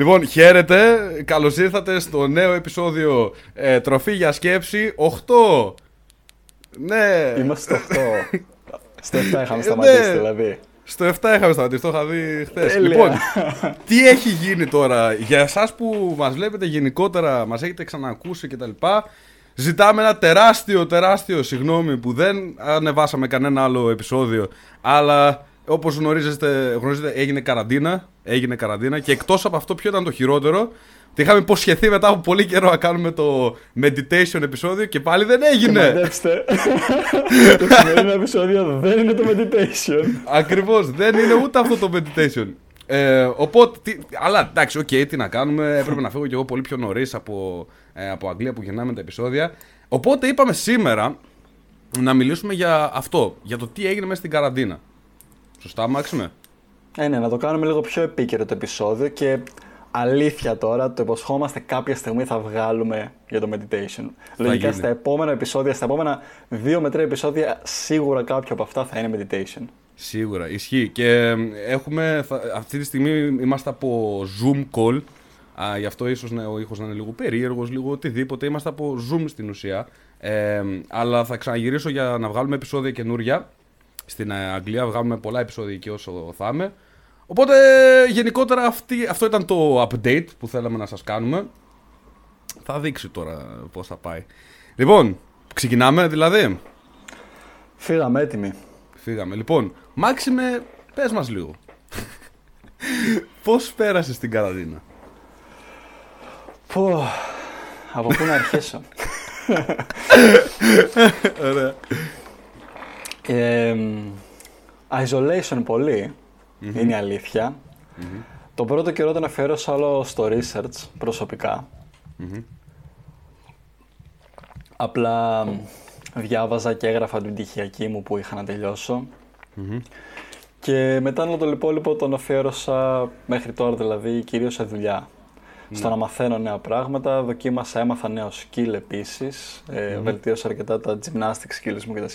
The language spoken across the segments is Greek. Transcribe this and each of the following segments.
Λοιπόν, χαίρετε. Καλώς ήρθατε στο νέο επεισόδιο ε, Τροφή για σκέψη 8. Ναι. Είμαστε στο 8. στο 7 είχαμε σταματήσει, ναι. δηλαδή. Στο 7 είχαμε σταματήσει, το είχα δει χθες. Τέλεια. Λοιπόν, τι έχει γίνει τώρα για εσάς που μας βλέπετε γενικότερα, μας έχετε ξανακούσει κτλ. Ζητάμε ένα τεράστιο, τεράστιο συγγνώμη που δεν ανεβάσαμε κανένα άλλο επεισόδιο. Αλλά όπως γνωρίζετε, γνωρίζετε, έγινε καραντίνα. Έγινε καραντίνα και εκτός από αυτό, ποιο ήταν το χειρότερο. Ότι είχαμε υποσχεθεί μετά από πολύ καιρό να κάνουμε το meditation επεισόδιο και πάλι δεν Και έγινε. μαντέψτε. το σημερινό επεισόδιο δεν είναι το meditation. Ακριβώς, δεν είναι ούτε αυτό το meditation. Ε, οπότε, τι, αλλά εντάξει, οκ, τι να κάνουμε. Έπρεπε να φύγω κι εγώ πολύ πιο νωρίς από, ε, από Αγγλία που γυρνάμε τα επεισόδια. Οπότε είπαμε σήμερα να μιλήσουμε για αυτό, για το τι έγινε μέσα στην καραντίνα. Σωστά, Μάξιμε; Ε, ναι, να το κάνουμε λίγο πιο επίκαιρο το επεισόδιο και αλήθεια τώρα, το υποσχόμαστε κάποια στιγμή θα βγάλουμε για το meditation. Λογικά γίνει. στα επόμενα επεισόδια, στα επόμενα δύο με τρία επεισόδια, σίγουρα κάποιο από αυτά θα είναι meditation. Σίγουρα, ισχύει. Και ε, έχουμε, θα- αυτή τη στιγμή είμαστε από Zoom call. Α, γι' αυτό ίσως ναι, ο ήχος να είναι λίγο περίεργος, λίγο οτιδήποτε. Είμαστε από Zoom στην ουσία. Ε, αλλά θα ξαναγυρίσω για να βγάλουμε επεισόδια καινούρια. Στην ε, Αγγλία βγάλουμε πολλά επεισόδια εκεί όσο θα είμαι. Οπότε γενικότερα αυτή, αυτό ήταν το update που θέλαμε να σας κάνουμε. Θα δείξει τώρα πώς θα πάει. Λοιπόν, ξεκινάμε δηλαδή. Φύγαμε έτοιμοι. Φύγαμε. Λοιπόν, Μάξιμε, πες μας λίγο. Πώς πέρασες την καραντίνα; Πω, από πού να αρχίσω; Ωραία. Ε, isolation πολύ, είναι η αλήθεια. Το πρώτο καιρό τον αφιέρωσα όλο στο research προσωπικά. Απλά διάβαζα και έγραφα την πτυχιακή μου που είχα να τελειωσω Και μετά όλο το υπόλοιπο τον αφιέρωσα μέχρι τώρα δηλαδή κυρίως σε δουλειά. Στο να μαθαίνω νέα πράγματα, δοκίμασα, έμαθα νέο skill επίσης, ε, βελτίωσα αρκετά τα gymnastic skills μου και τα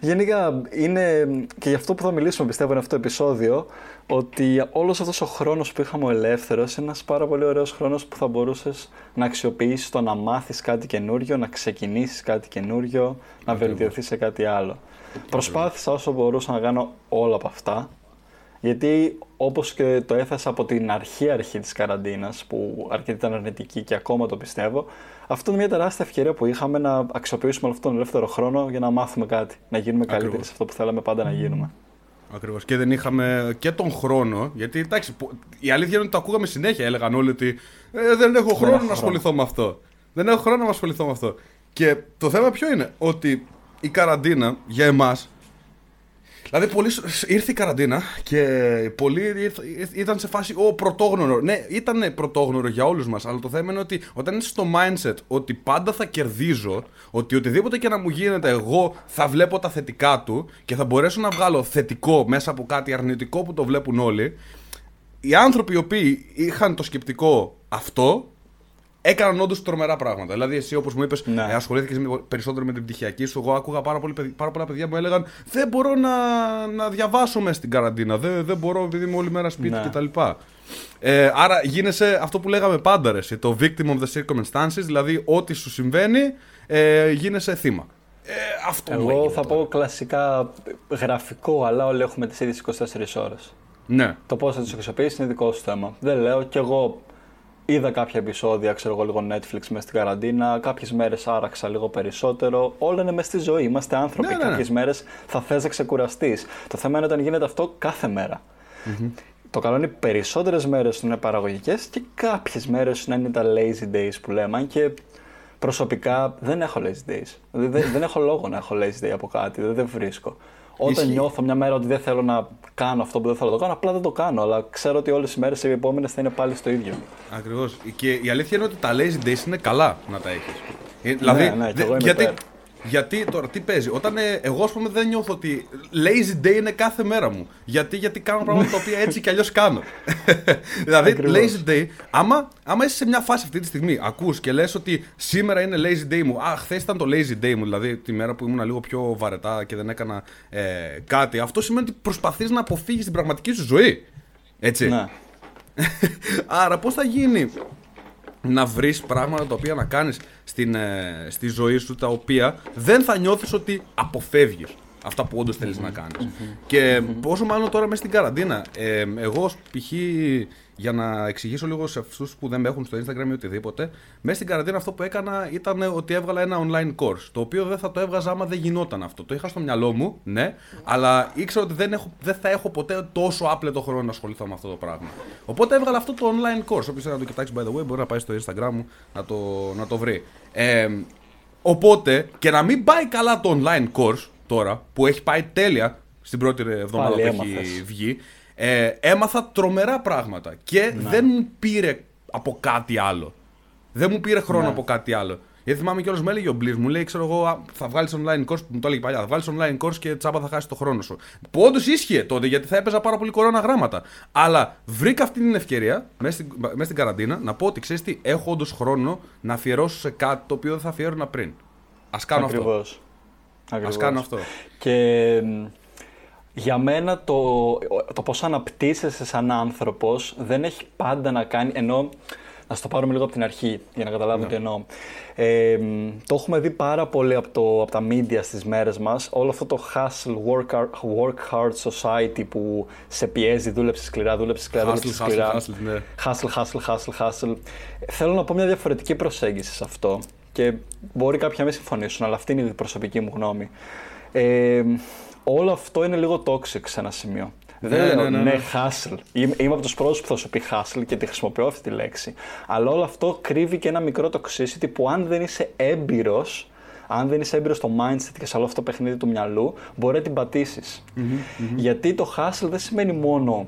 σχετικα Γενικά είναι και γι' αυτό που θα μιλήσουμε πιστεύω είναι αυτό το επεισόδιο, ότι όλος αυτός ο χρόνος που είχαμε ο ελεύθερος είναι ένας πάρα πολύ ωραίος χρόνος που θα μπορούσες να αξιοποιήσεις το να μάθεις κάτι καινούριο, να ξεκινήσεις κάτι καινούριο, να βελτιωθείς σε κάτι άλλο. Προσπάθησα όσο μπορούσα να κάνω όλα από αυτά, γιατί όπως και το έθεσα από την αρχή αρχή της καραντίνας, που αρκετή ήταν αρνητική και ακόμα το πιστεύω, αυτό είναι μια τεράστια ευκαιρία που είχαμε να αξιοποιήσουμε όλο αυτόν τον ελεύθερο χρόνο για να μάθουμε κάτι, να γίνουμε καλύτεροι Ακριβώς. σε αυτό που θέλαμε πάντα να γίνουμε. Ακριβώς. Και δεν είχαμε και τον χρόνο, γιατί εντάξει, πο- η αλήθεια είναι ότι το ακούγαμε συνέχεια. Έλεγαν όλοι ότι «Ε, δεν έχω χρόνο έχω να ασχοληθώ με αυτό. Δεν έχω χρόνο να ασχοληθώ με αυτό. Και το θέμα ποιο είναι, ότι η καραντίνα για εμάς Δηλαδή, πολλοί, σ- ήρθε η καραντίνα και πολλοί ήρθ- ήρθ- ήταν σε φάση ο πρωτόγνωρο. Ναι, ήταν πρωτόγνωρο για όλους μας, αλλά το θέμα είναι ότι όταν είσαι στο mindset ότι πάντα θα κερδίζω, ότι οτιδήποτε και να μου γίνεται, εγώ θα βλέπω τα θετικά του και θα μπορέσω να βγάλω θετικό μέσα από κάτι αρνητικό που το βλέπουν όλοι. Οι άνθρωποι οι οποίοι είχαν το σκεπτικό αυτό έκαναν όντως τρομερά πράγματα. Δηλαδή, εσύ όπως μου είπες, Ναι. ε, ασχολήθηκε περισσότερο με την πτυχιακή σου. Εγώ άκουγα πάρα, πολύ, παιδι- πάρα πολλά παιδιά που μου έλεγαν Δεν μπορώ να, να διαβάσω μέσα στην καραντίνα. Δεν, δεν μπορώ επειδή είμαι όλη μέρα σπίτι Ναι. κτλ. Ε, άρα γίνεσαι αυτό που λέγαμε πάντα, ρε, εσύ, το victim of the circumstances, δηλαδή ό,τι σου συμβαίνει ε, γίνεσαι θύμα. Ε, αυτό μου Εγώ έγινε θα τώρα. πω κλασικά γραφικό, αλλά όλοι έχουμε τις ίδιες 24 ώρες. Ναι. Το πώς θα τις αξιοποιήσεις είναι δικό σου θέμα. Δεν λέω κι εγώ είδα κάποια επεισόδια, ξέρω εγώ λίγο Netflix μέσα στην καραντίνα, κάποιες μέρες άραξα λίγο περισσότερο. Όλα είναι μέσα στη ζωή, είμαστε άνθρωποι, Ναι, ναι, ναι. κάποιες μέρες θα θες να ξεκουραστείς. Το θέμα είναι όταν γίνεται αυτό κάθε μέρα. Το καλό είναι οι περισσότερες μέρες να είναι παραγωγικές και κάποιες μέρες να είναι τα lazy days που λέμε. Αν και προσωπικά δεν έχω lazy days. Δηλαδή, δεν, δεν έχω λόγο να έχω lazy day από κάτι, δεν, δεν βρίσκω. Όταν Ισχύει. νιώθω μια μέρα ότι δεν θέλω να κάνω αυτό που δεν θέλω να το κάνω, απλά δεν το κάνω. Αλλά ξέρω ότι όλες οι μέρες οι επόμενες θα είναι πάλι στο ίδιο. Ακριβώς. Και η αλήθεια είναι ότι τα lazy days είναι καλά να τα έχεις. δηλαδή, ναι, και δε- εγώ είμαι γιατί, υπέρ. Γιατί τώρα τι παίζει; Όταν ε, εγώ, ας πούμε, δεν νιώθω ότι lazy day είναι κάθε μέρα μου. Γιατί, γιατί κάνω πράγματα τα οποία έτσι κι αλλιώς κάνω. δηλαδή, Ακριβώς. lazy day, άμα, άμα είσαι σε μια φάση αυτή τη στιγμή, ακούς και λες ότι σήμερα είναι lazy day μου. Α, χθες ήταν το lazy day μου, δηλαδή τη μέρα που ήμουν λίγο πιο βαρετά και δεν έκανα ε, κάτι. Αυτό σημαίνει ότι προσπαθείς να αποφύγεις την πραγματική σου ζωή. Έτσι. Ναι. Άρα πώς θα γίνει; Να βρεις πράγματα τα οποία να κάνεις στην, ε, στη ζωή σου τα οποία δεν θα νιώθεις ότι αποφεύγεις αυτά που όντως να κάνεις. Και πόσο μάλλον τώρα μέσα στην καραντίνα. Ε, εγώ π.χ. για να εξηγήσω λίγο σε αυτούς που δεν με έχουν στο Instagram ή οτιδήποτε, μέσα στην καραντίνα αυτό που έκανα ήταν ότι έβγαλα ένα online course. Το οποίο δεν θα το έβγαζα άμα δεν γινόταν αυτό. Το είχα στο μυαλό μου, ναι, αλλά ήξερα ότι δεν, έχω, δεν θα έχω ποτέ τόσο άπλετο χρόνο να ασχοληθώ με αυτό το πράγμα. Οπότε έβγαλα αυτό το online course. Όποιος θέλει να το κοιτάξει, by the way, μπορεί να πάει στο Instagram μου να το, να το βρει. Ε, οπότε και να μην πάει καλά το online course τώρα που έχει πάει τέλεια στην πρώτη εβδομάδα που έχει βγει. Ε, έμαθα τρομερά πράγματα και ναι. δεν μου πήρε από κάτι άλλο. Δεν μου πήρε χρόνο ναι. από κάτι άλλο. Γιατί θυμάμαι κιόλας με έλεγε ο Μπλίζ, μου λέει: Ξέρω εγώ, θα βγάλεις online course, μου το έλεγε παλιά, θα βγάλεις online course και τσάμπα θα χάσεις το χρόνο σου. Που όντως ίσχυε τότε γιατί θα έπαιζα πάρα πολύ κορώνα γράμματα. Αλλά βρήκα αυτή την ευκαιρία μέσα στην, μέσα στην καραντίνα να πω ότι ξέρεις τι, έχω όντως χρόνο να αφιερώσω σε κάτι το οποίο δεν θα αφιέρωνα πριν. Α κάνω Ακριβώς. αυτό. Ακριβώς. Ας κάνω αυτό. Και για μένα το, το πώς αναπτύσσεσαι σαν άνθρωπος δεν έχει πάντα να κάνει, ενώ να στο πάρουμε λίγο από την αρχή για να καταλάβουμε ναι. τι εννοώ. Ε, το έχουμε δει πάρα πολύ από, το, από τα media στις μέρες μας, όλο αυτό το hustle, work hard, work hard society που σε πιέζει, δούλεψε σκληρά, δούλεψε σκληρά, δούλεψε σκληρά. Hustle, hustle, ναι. hustle, hustle, hustle, hustle. Θέλω να πω μια διαφορετική προσέγγιση σε αυτό και μπορεί κάποιοι να μην συμφωνήσουν, αλλά αυτή είναι η προσωπική μου γνώμη. Ε, όλο αυτό είναι λίγο toxic σε ένα σημείο. Ναι, Δεν λέω ναι, ναι, ναι, hustle. Είμαι, είμαι από τους πρώτους που θα σου πει hustle και τη χρησιμοποιώ αυτή τη λέξη. Αλλά όλο αυτό κρύβει και ένα μικρό toxicity που αν δεν είσαι έμπειρος, αν δεν είσαι έμπειρος στο mindset και σε όλο αυτό το παιχνίδι του μυαλού, μπορεί να την πατησει Γιατί το hustle δεν σημαίνει μόνο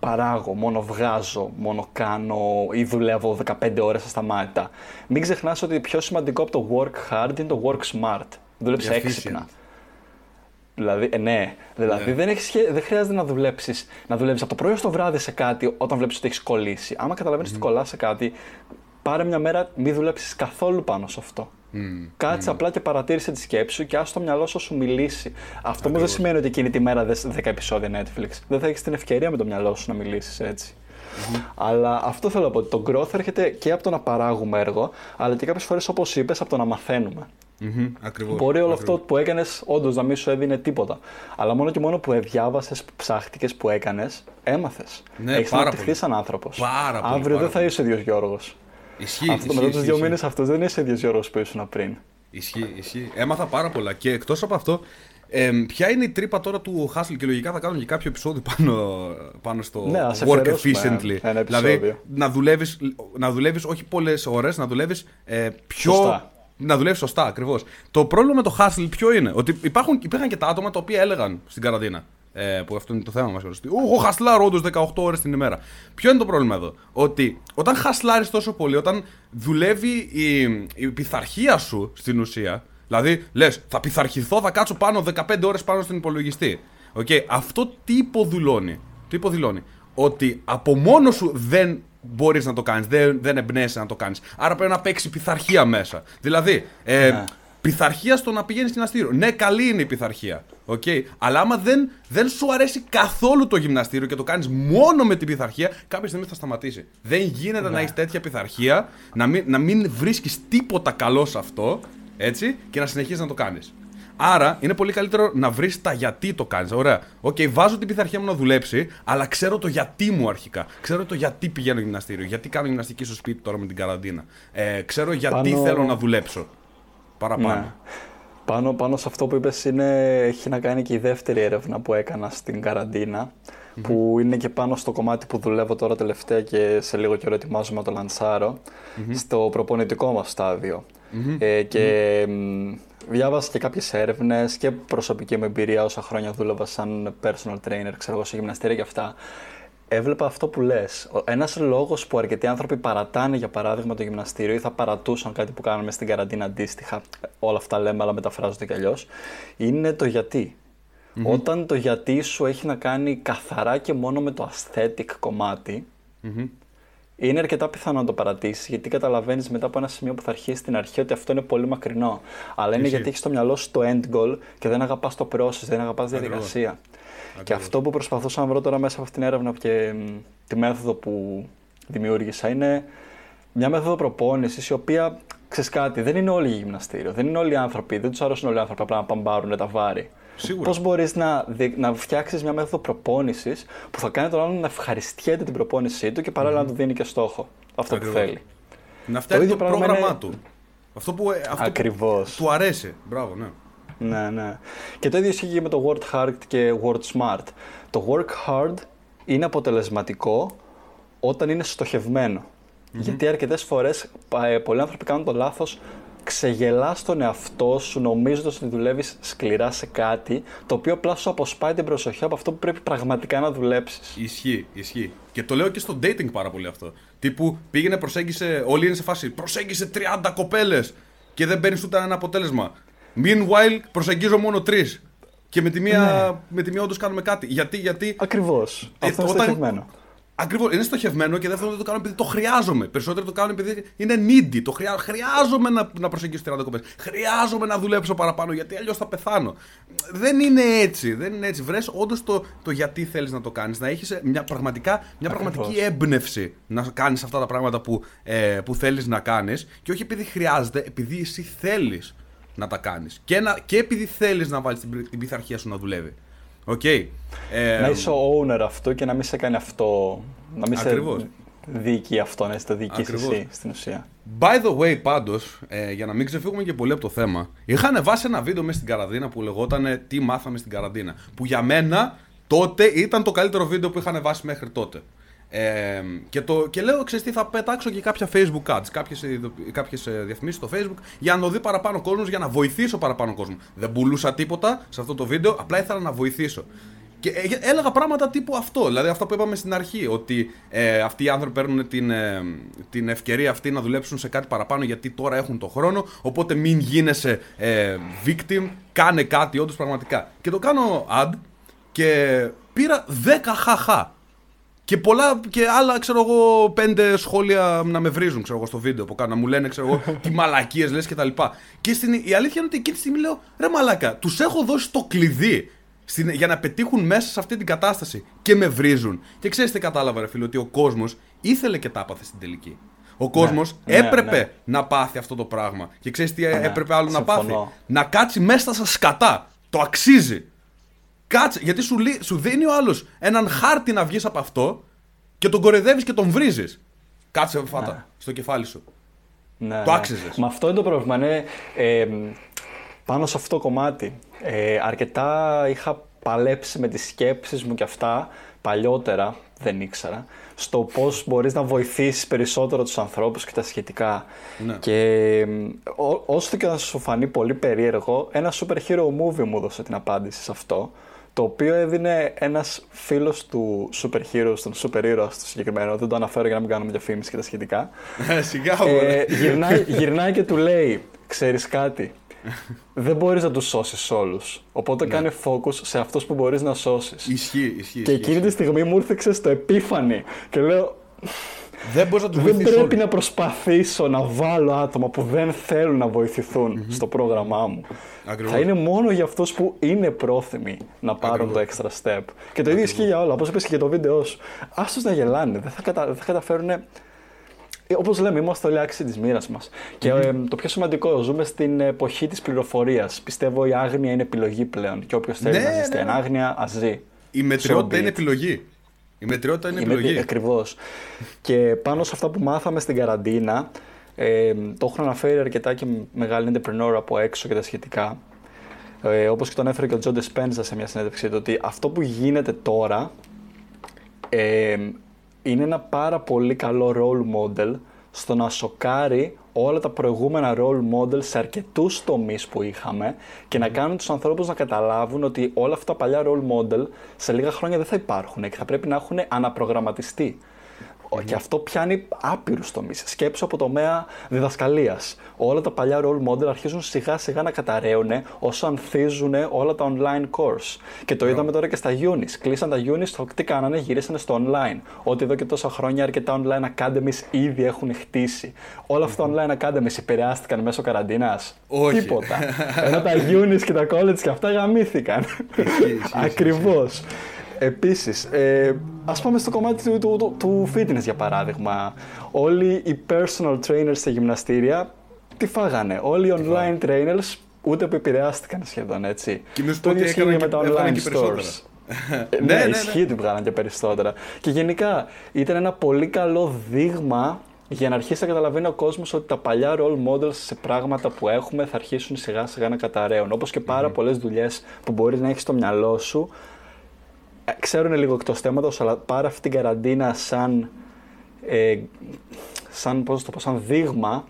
παράγω, μόνο βγάζω, μόνο κάνω ή δουλεύω 15 ώρες ασταμάτητα. Μην ξεχνάς ότι πιο σημαντικό από το work hard είναι το work smart. Δούλεψε έξυπνα. Δηλαδή, ε, ναι, δηλαδή ναι. Δεν, έχεις, δεν χρειάζεται να δουλέψει να δουλεύεις από το πρωί στο βράδυ σε κάτι όταν βλέπεις ότι έχεις κολλήσει. Άμα καταλαβαίνεις mm. ότι κολλάς σε κάτι, πάρε μια μέρα, μην δουλέψεις καθόλου πάνω σε αυτό. Mm, Κάτσε mm. απλά και παρατήρησε τη σκέψη σου και ας το μυαλό σου σου μιλήσει. Αυτό όμως δεν σημαίνει ότι εκείνη τη μέρα δες 10 επεισόδια Netflix. Δεν θα έχεις την ευκαιρία με το μυαλό σου να μιλήσεις έτσι. Mm-hmm. Αλλά αυτό θέλω να πω ότι το growth έρχεται και από το να παράγουμε έργο, αλλά και κάποιες φορές όπως είπες, από το να μαθαίνουμε. Mm-hmm, ακριβώς, Μπορεί όλο αυτό που έκανες όντως να μην σου έδινε τίποτα. Αλλά μόνο και μόνο που διάβασε, που ψάχτηκες, που έκανες, έμαθες. Ναι, Έχεις αναπτυχθεί σαν άνθρωπος. Αύριο δεν θα είσαι ο ίδιος Γιώργος. Ισχύει. Αυτό, ισχύει, μετά τους δύο μήνες αυτό δεν είσαι ίδιος Γιώργος που ήσουν πριν. Ισχύει, ισχύει. Έμαθα πάρα πολλά. Και εκτός από αυτό, ε, ποια είναι η τρύπα τώρα του Hustle και λογικά θα κάνουμε και κάποιο επεισόδιο πάνω, πάνω στο ναι, work efficiently. Ένα δηλαδή να δουλεύεις να δουλεύεις όχι πολλές ώρες, να δουλεύεις ε, πιο. Σωστά. Να δουλεύει σωστά, ακριβώς. Το πρόβλημα με το hustle ποιο είναι, ότι υπάρχουν, υπήρχαν και τα άτομα τα οποία έλεγαν στην καραντίνα. Ε, που αυτό είναι το θέμα μας. Εγώ χασλάρω όντω 18 ώρες την ημέρα. Ποιο είναι το πρόβλημα εδώ, Ότι όταν χασλάρεις τόσο πολύ, όταν δουλεύει η, η πειθαρχία σου στην ουσία, δηλαδή λες, θα πειθαρχηθώ, θα κάτσω πάνω 15 ώρες πάνω στην υπολογιστή. Okay, αυτό τι υποδηλώνει. Τι υποδηλώνει; Ότι από μόνο σου δεν μπορείς να το κάνεις, δεν, δεν εμπνέεσαι να το κάνεις. Άρα πρέπει να παίξει πειθαρχία μέσα. Δηλαδή, ε, ναι πειθαρχία στο να πηγαίνεις γυμναστήριο. Ναι, καλή είναι η πειθαρχία. Okay. Αλλά άμα δεν, δεν σου αρέσει καθόλου το γυμναστήριο και το κάνεις μόνο με την πειθαρχία, κάποια στιγμή θα σταματήσει. Δεν γίνεται να ναι. έχεις τέτοια πειθαρχία, να μην, να μην βρίσκεις τίποτα καλό σε αυτό έτσι, και να συνεχίζεις να το κάνεις. Άρα είναι πολύ καλύτερο να βρεις τα γιατί το κάνεις. Ωραία. OK, okay, βάζω την πειθαρχία μου να δουλέψει, αλλά ξέρω το γιατί μου αρχικά. Ξέρω το γιατί πηγαίνω γυμναστήριο. Γιατί κάνω γυμναστική στο σπίτι τώρα με την καραντίνα. Ε, ξέρω γιατί Πάνω... θέλω να δουλέψω παραπάνω. Ναι. Πάνω, πάνω σε αυτό που είπες είναι, έχει να κάνει και η δεύτερη έρευνα που έκανα στην καραντινα που είναι και πάνω στο κομμάτι που δουλεύω τώρα τελευταία και σε λίγο καιρό ετοιμάζομαι να το λανσαρω στο προπονητικό μας σταδιο Ε, και διάβασα και κάποιες έρευνες και προσωπική μου εμπειρία όσα χρόνια δούλευα σαν personal trainer, ξέρω εγώ, σε γυμναστήρια και αυτά. Έβλεπα αυτό που λες. Ένας λόγος που αρκετοί άνθρωποι παρατάνε, για παράδειγμα, το γυμναστήριο ή θα παρατούσαν κάτι που κάνουμε στην καραντίνα αντίστοιχα, όλα αυτά λέμε, αλλά μεταφράζονται κι αλλιώς, είναι το γιατι Όταν το γιατί σου έχει να κάνει καθαρά και μόνο με το aesthetic κομματι είναι αρκετά πιθανό να το παρατήσεις, γιατί καταλαβαίνεις μετά από ένα σημείο που θα αρχίσει στην αρχή ότι αυτό είναι πολύ μακρινό. Αλλά είναι γιατί έχεις στο μυαλό σου το end goal και δεν αγαπάς το process, δεν αγαπάς τη διαδικασία. Και αυτό που προσπαθούσα να βρω τώρα μέσα από αυτήν την έρευνα και τη μέθοδο που δημιούργησα είναι μια μέθοδο προπόνησης η οποία ξέρεις κάτι, δεν είναι όλοι γυμναστήριο. Δεν είναι όλοι οι άνθρωποι, δεν τους αρέσουν όλοι οι άνθρωποι απλά να παμπάρουν τα βάρη. Πώς μπορείς να, να φτιάξεις μια μέθοδο προπόνησης που θα κάνει τον άλλον να ευχαριστιέται την προπόνησή του και παραλληλα να του δίνει και στόχο αυτό που θέλει. Να φτιάξει το, το πρόγραμμά του. Αυτό που, ε, αυτό Ακριβώς. του αρέσει. Μπράβο, ναι. Ναι, ναι. Και το ίδιο ισχύει και με το work hard και work smart. Το work hard είναι αποτελεσματικό όταν είναι Γιατί αρκετές φορές ε, πολλοί άνθρωποι κάνουν το λάθος ξεγελά τον εαυτό σου νομίζοντας ότι δουλεύεις σκληρά σε κάτι το οποίο απλά σου αποσπάει την προσοχή από αυτό που πρέπει πραγματικά να δουλέψεις. Ισχύει, ισχύει. Και το λέω και στο dating πάρα πολύ αυτό. Τύπου πήγαινε, προσέγγισε, όλοι είναι σε φάση, προσέγγισε 30 κοπέλες και δεν παίρνεις ούτε ένα αποτέλεσμα. Meanwhile, προσεγγίζω μόνο τρεις. Και με τη μία, ναι. με τη μία όντως κάνουμε κάτι. Γιατί, γιατί. Ακριβώς. Ε, αυτό είναι στοχευμένο. Ακριβώς. Είναι στοχευμένο και δεύτερον δεν το κάνω επειδή το χρειάζομαι. Περισσότερο το κάνω επειδή είναι needy. Το χρειά... Χρειάζομαι να, να προσεγγίσω 30 κοπές. Χρειάζομαι να δουλέψω παραπάνω γιατί αλλιώς θα πεθάνω. Δεν είναι έτσι. Δεν είναι έτσι. Βρες όντως το, το γιατί θέλεις να το κάνεις. Να έχεις μια, πραγματικά, μια πραγματική έμπνευση να κάνεις αυτά τα πράγματα που, ε, που θέλεις να κάνεις και όχι επειδή χρειάζεται, επειδή εσύ θέλεις να τα κάνεις. Και, και επειδή θέλεις να βάλεις την, την πειθαρχία σου να δουλεύει. Okay. Ε, να είσαι ο owner αυτό και να μην σε κάνει αυτό. Να μην ακριβώς. σε διοικεί αυτό, να είσαι το διοικείς εσύ στην ουσία. By the way, πάντως, ε, για να μην ξεφύγουμε και πολύ από το θέμα, είχαν βάσει ένα βίντεο μέσα στην καραντίνα που λεγόταν Τι μάθαμε στην καραντίνα. Που για μένα τότε ήταν το καλύτερο βίντεο που είχαν βάσει μέχρι τότε. Ε, και, το, και λέω, ξέρεις τι, θα πετάξω και κάποια facebook ads, κάποιες, κάποιες ε, διαφημίσεις στο facebook για να το δει παραπάνω κόσμος, για να βοηθήσω παραπάνω κόσμο. Δεν πουλούσα τίποτα σε αυτό το βίντεο, απλά ήθελα να βοηθήσω. Και ε, έλεγα πράγματα τύπου αυτό, δηλαδή αυτό που είπαμε στην αρχή, ότι ε, αυτοί οι άνθρωποι παίρνουν την, ε, την ευκαιρία αυτή να δουλέψουν σε κάτι παραπάνω γιατί τώρα έχουν το χρόνο, οπότε μην γίνεσαι ε, victim, κάνε κάτι όντως πραγματικά. Και το κάνω ad και πήρα 10 χαχά. Και πολλά και άλλα, ξέρω εγώ, πέντε σχόλια να με βρίζουν, ξέρω εγώ, στο βίντεο που κάνω. Να μου λένε, ξέρω εγώ, τι μαλακίες λες και τα λοιπά. Και στην, η αλήθεια είναι ότι εκείνη τη στιγμή λέω, ρε μαλάκα, τους έχω δώσει το κλειδί στην, για να πετύχουν μέσα σε αυτή την κατάσταση και με βρίζουν. Και ξέρεις τι κατάλαβα, ρε φίλε, ότι ο κόσμος ήθελε και τα έπαθε στην τελική. Ο κόσμος ναι, ναι, έπρεπε ναι. να πάθει αυτό το πράγμα. Και ξέρεις τι ναι, έπρεπε άλλο να πάθει; Να κάτσει μέσα στα σκατά. Το αξίζει. Κάτσε, γιατί σου, σου δίνει ο άλλος έναν χάρτη να βγεις από αυτό και τον κορεδεύεις και τον βρίζεις. Κάτσε φάτα ναι. στο κεφάλι σου. Ναι, το ναι. άξιζες. Μα αυτό είναι το πρόβλημα. Είναι, ε, πάνω σε αυτό το κομμάτι. Ε, αρκετά είχα παλέψει με τις σκέψεις μου και αυτά παλιότερα, δεν ήξερα, στο πώς μπορείς να βοηθήσεις περισσότερο τους ανθρώπους και τα σχετικά. Ναι. Και ό, όσο και να σου φανεί πολύ περίεργο, ένα super hero movie μου έδωσε την απάντηση σε αυτό, το οποίο έδινε ένας φίλος του super hero, τον super hero στο συγκεκριμένο, δεν το αναφέρω για να μην κάνουμε διαφήμιση και τα σχετικά. Ε, σιγά, ε, γυρνάει, γυρνάει και του λέει, ξέρεις κάτι, δεν μπορείς να τους σώσεις όλους. Οπότε ναι. κάνε focus σε αυτούς που μπορείς να σώσεις. Ισχύει, ισχύει. Και εκείνη τη στιγμή μου ήρθε στο επίφανη και λέω. Δεν μπορείς να τους Δεν πρέπει να προσπαθήσω να βάλω άτομα που δεν θέλουν να βοηθηθουν στο πρόγραμμά μου. Ακριβώς. Θα είναι μόνο για αυτούς που είναι πρόθυμοι να πάρουν το extra step. Και το ίδιο ισχύει για όλα. Όπως είπες και για το βίντεο σου. Άστο να γελάνε. Δεν θα, κατα... δεν θα καταφέρουν ε, Όπως λέμε, είμαστε όλοι άξιοι της μοίρας μας. Και ε, το πιο σημαντικό, ζούμε στην εποχή της πληροφορίας. Πιστεύω η άγνοια είναι επιλογή πλέον. Και όποιος θέλει ναι, να ζει στην ναι. άγνοια, ας ζει. Η μετριότητα είναι επιλογή. Η μετριότητα είναι η επιλογή. Ακριβώς. και πάνω σε αυτά που μάθαμε στην καραντίνα, ε, το έχουν αναφέρει αρκετά και μεγάλοι entrepreneur από έξω και τα σχετικά. Ε, Όπως και τον έφερε και ο Τζόντε Σπέντζα σε μια συνέντευξή του, ότι αυτό που γίνεται τώρα ε, είναι ένα πάρα πολύ καλό role model στο να σοκάρει όλα τα προηγούμενα role model σε αρκετούς τομείς που είχαμε και να κάνουν τους ανθρώπους να καταλάβουν ότι όλα αυτά τα παλιά role model σε λίγα χρόνια δεν θα υπάρχουν και θα πρέπει να έχουν αναπρογραμματιστεί. Και αυτό πιάνει άπειρους τομείς. Σκέψω από τομέα διδασκαλίας. Όλα τα παλιά role model αρχίζουν σιγά σιγά να καταραίουν όσο ανθίζουν όλα τα online course. Και το είδαμε τώρα και στα unis. Κλείσαν τα unis, το τι κάνανε, γυρίσανε στο online. Ότι εδώ και τόσα χρόνια αρκετά online academies ήδη έχουν χτίσει. Όλα αυτά online academies επηρεάστηκαν μέσω καραντίνας. Όχι. Τίποτα. Ενώ τα unis και τα college και αυτά γαμήθηκαν. Ακριβώς. Επίσης, ε, ας πάμε στο κομμάτι του, του, του, του fitness για παράδειγμα. Όλοι οι personal trainers σε γυμναστήρια τι φάγανε; Όλοι οι online trainers ούτε που επηρεάστηκαν σχεδόν έτσι. Και μη σου το πω ότι ίδιο ισχύει έκαναν με και- τα έβγαλαν online και περισσότερα. stores. Ναι, ναι, ναι, ναι. ισχύει ότι βγάλαν και περισσότερα. Και γενικά ήταν ένα πολύ καλό δείγμα για να αρχίσει να καταλαβαίνει ο κόσμος ότι τα παλιά role models σε πράγματα που έχουμε θα αρχίσουν σιγά σιγά να καταραίουν. Όπως και πάρα πολλές δουλειές που μπορείς να έχεις στο μυαλό σου. Ε, Ξέρουν λίγο εκτό θέματο, αλλά πάρα αυτή την καραντίνα σαν. Ε, σαν, πώς να το πω, σαν δείγμα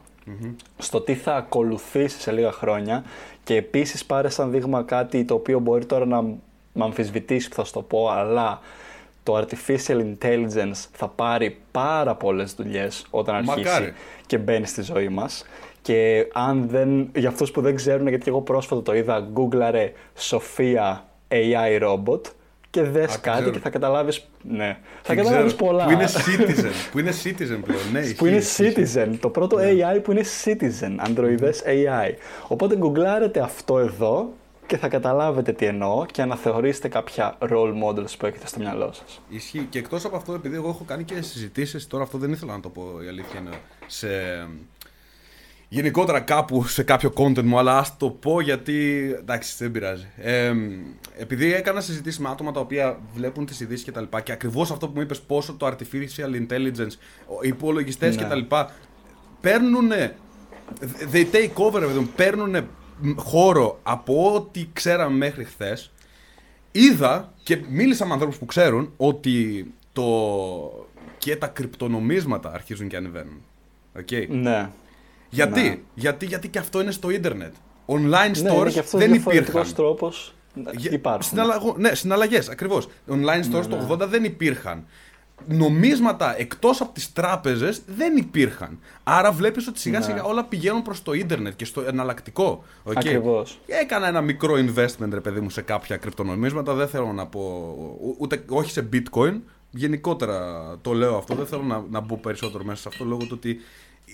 στο τι θα ακολουθήσει σε λίγα χρόνια και επίσης πάρε σαν δείγμα κάτι το οποίο μπορεί τώρα να με αμφισβητήσει που θα σου το πω αλλά το artificial intelligence θα πάρει πάρα πολλές δουλειές όταν αρχίσει Μακάρι. και μπαίνει στη ζωή μας και αν δεν, για αυτούς που δεν ξέρουν γιατί εγώ πρόσφατα το είδα γκούγκλαρε Σοφία AI robot και δες το κάτι ξέρω. και θα καταλάβεις ναι, θα Δεν καταλάβεις ξέρω. πολλά Που είναι citizen. που είναι citizen πλέον. Ναι, που ισχύει, είναι ισχύει, ισχύει. citizen, το πρώτο AI που είναι citizen, Androides AI. Οπότε γκουγκλάρετε αυτό εδώ και θα καταλάβετε τι εννοώ και αναθεωρήστε κάποια role models που έχετε στο μυαλό σας. Ισχύει. Και εκτός από αυτό, επειδή εγώ έχω κάνει και συζητήσεις, τώρα αυτό δεν ήθελα να το πω η αλήθεια είναι. Σε... Γενικότερα κάπου σε κάποιο content μου, αλλά ας το πω γιατί. εντάξει, δεν πειράζει. Ε, επειδή έκανα συζητήσεις με άτομα τα οποία βλέπουν τις ειδήσεις και τα λοιπά και ακριβώς αυτό που μου είπες, πόσο το artificial intelligence, οι υπολογιστές Ναι. και τα λοιπά παίρνουν. They take over, παιδί μου, παίρνουν χώρο από ό,τι ξέραμε μέχρι χθες. Είδα και μίλησα με ανθρώπους που ξέρουν ότι το και τα κρυπτονομίσματα αρχίζουν και ανεβαίνουν. Okay. Ναι. Γιατί; Ναι. Γιατί, γιατί και αυτό είναι στο ίντερνετ. Online Ναι, είναι stores και αυτός δεν διαφορετικός υπήρχαν. τρόπος. Για- Υπάρχουν. Συναλλαγω... Ναι, συναλλαγές, ακριβώς. Online stores το 80 δεν υπήρχαν. Νομίσματα εκτός από τις τράπεζες δεν υπήρχαν. Άρα βλέπεις ότι σιγά Ναι. σιγά όλα πηγαίνουν προς το ίντερνετ και στο εναλλακτικό. Okay. Ακριβώς. Έκανα ένα μικρό investment, ρε παιδί μου, σε κάποια κρυπτονομίσματα. Δεν θέλω να πω. ου- Ούτε, όχι σε bitcoin. Γενικότερα το λέω αυτό. Δεν θέλω να, να μπω περισσότερο μέσα σε αυτό λόγω του ότι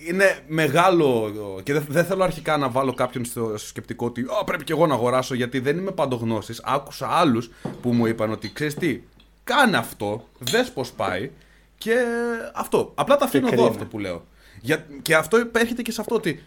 είναι μεγάλο. Και δεν, δεν θέλω αρχικά να βάλω κάποιον στο σκεπτικό ότι «Α, πρέπει και εγώ να αγοράσω γιατί δεν είμαι παντογνώσης. Άκουσα άλλους που μου είπαν ότι ξέρεις τι, κάνε αυτό, δες πώς πάει και αυτό. Απλά τα αφήνω εδώ κρίμα. αυτό που λέω. Για, και αυτό υπέρχεται και σε αυτό ότι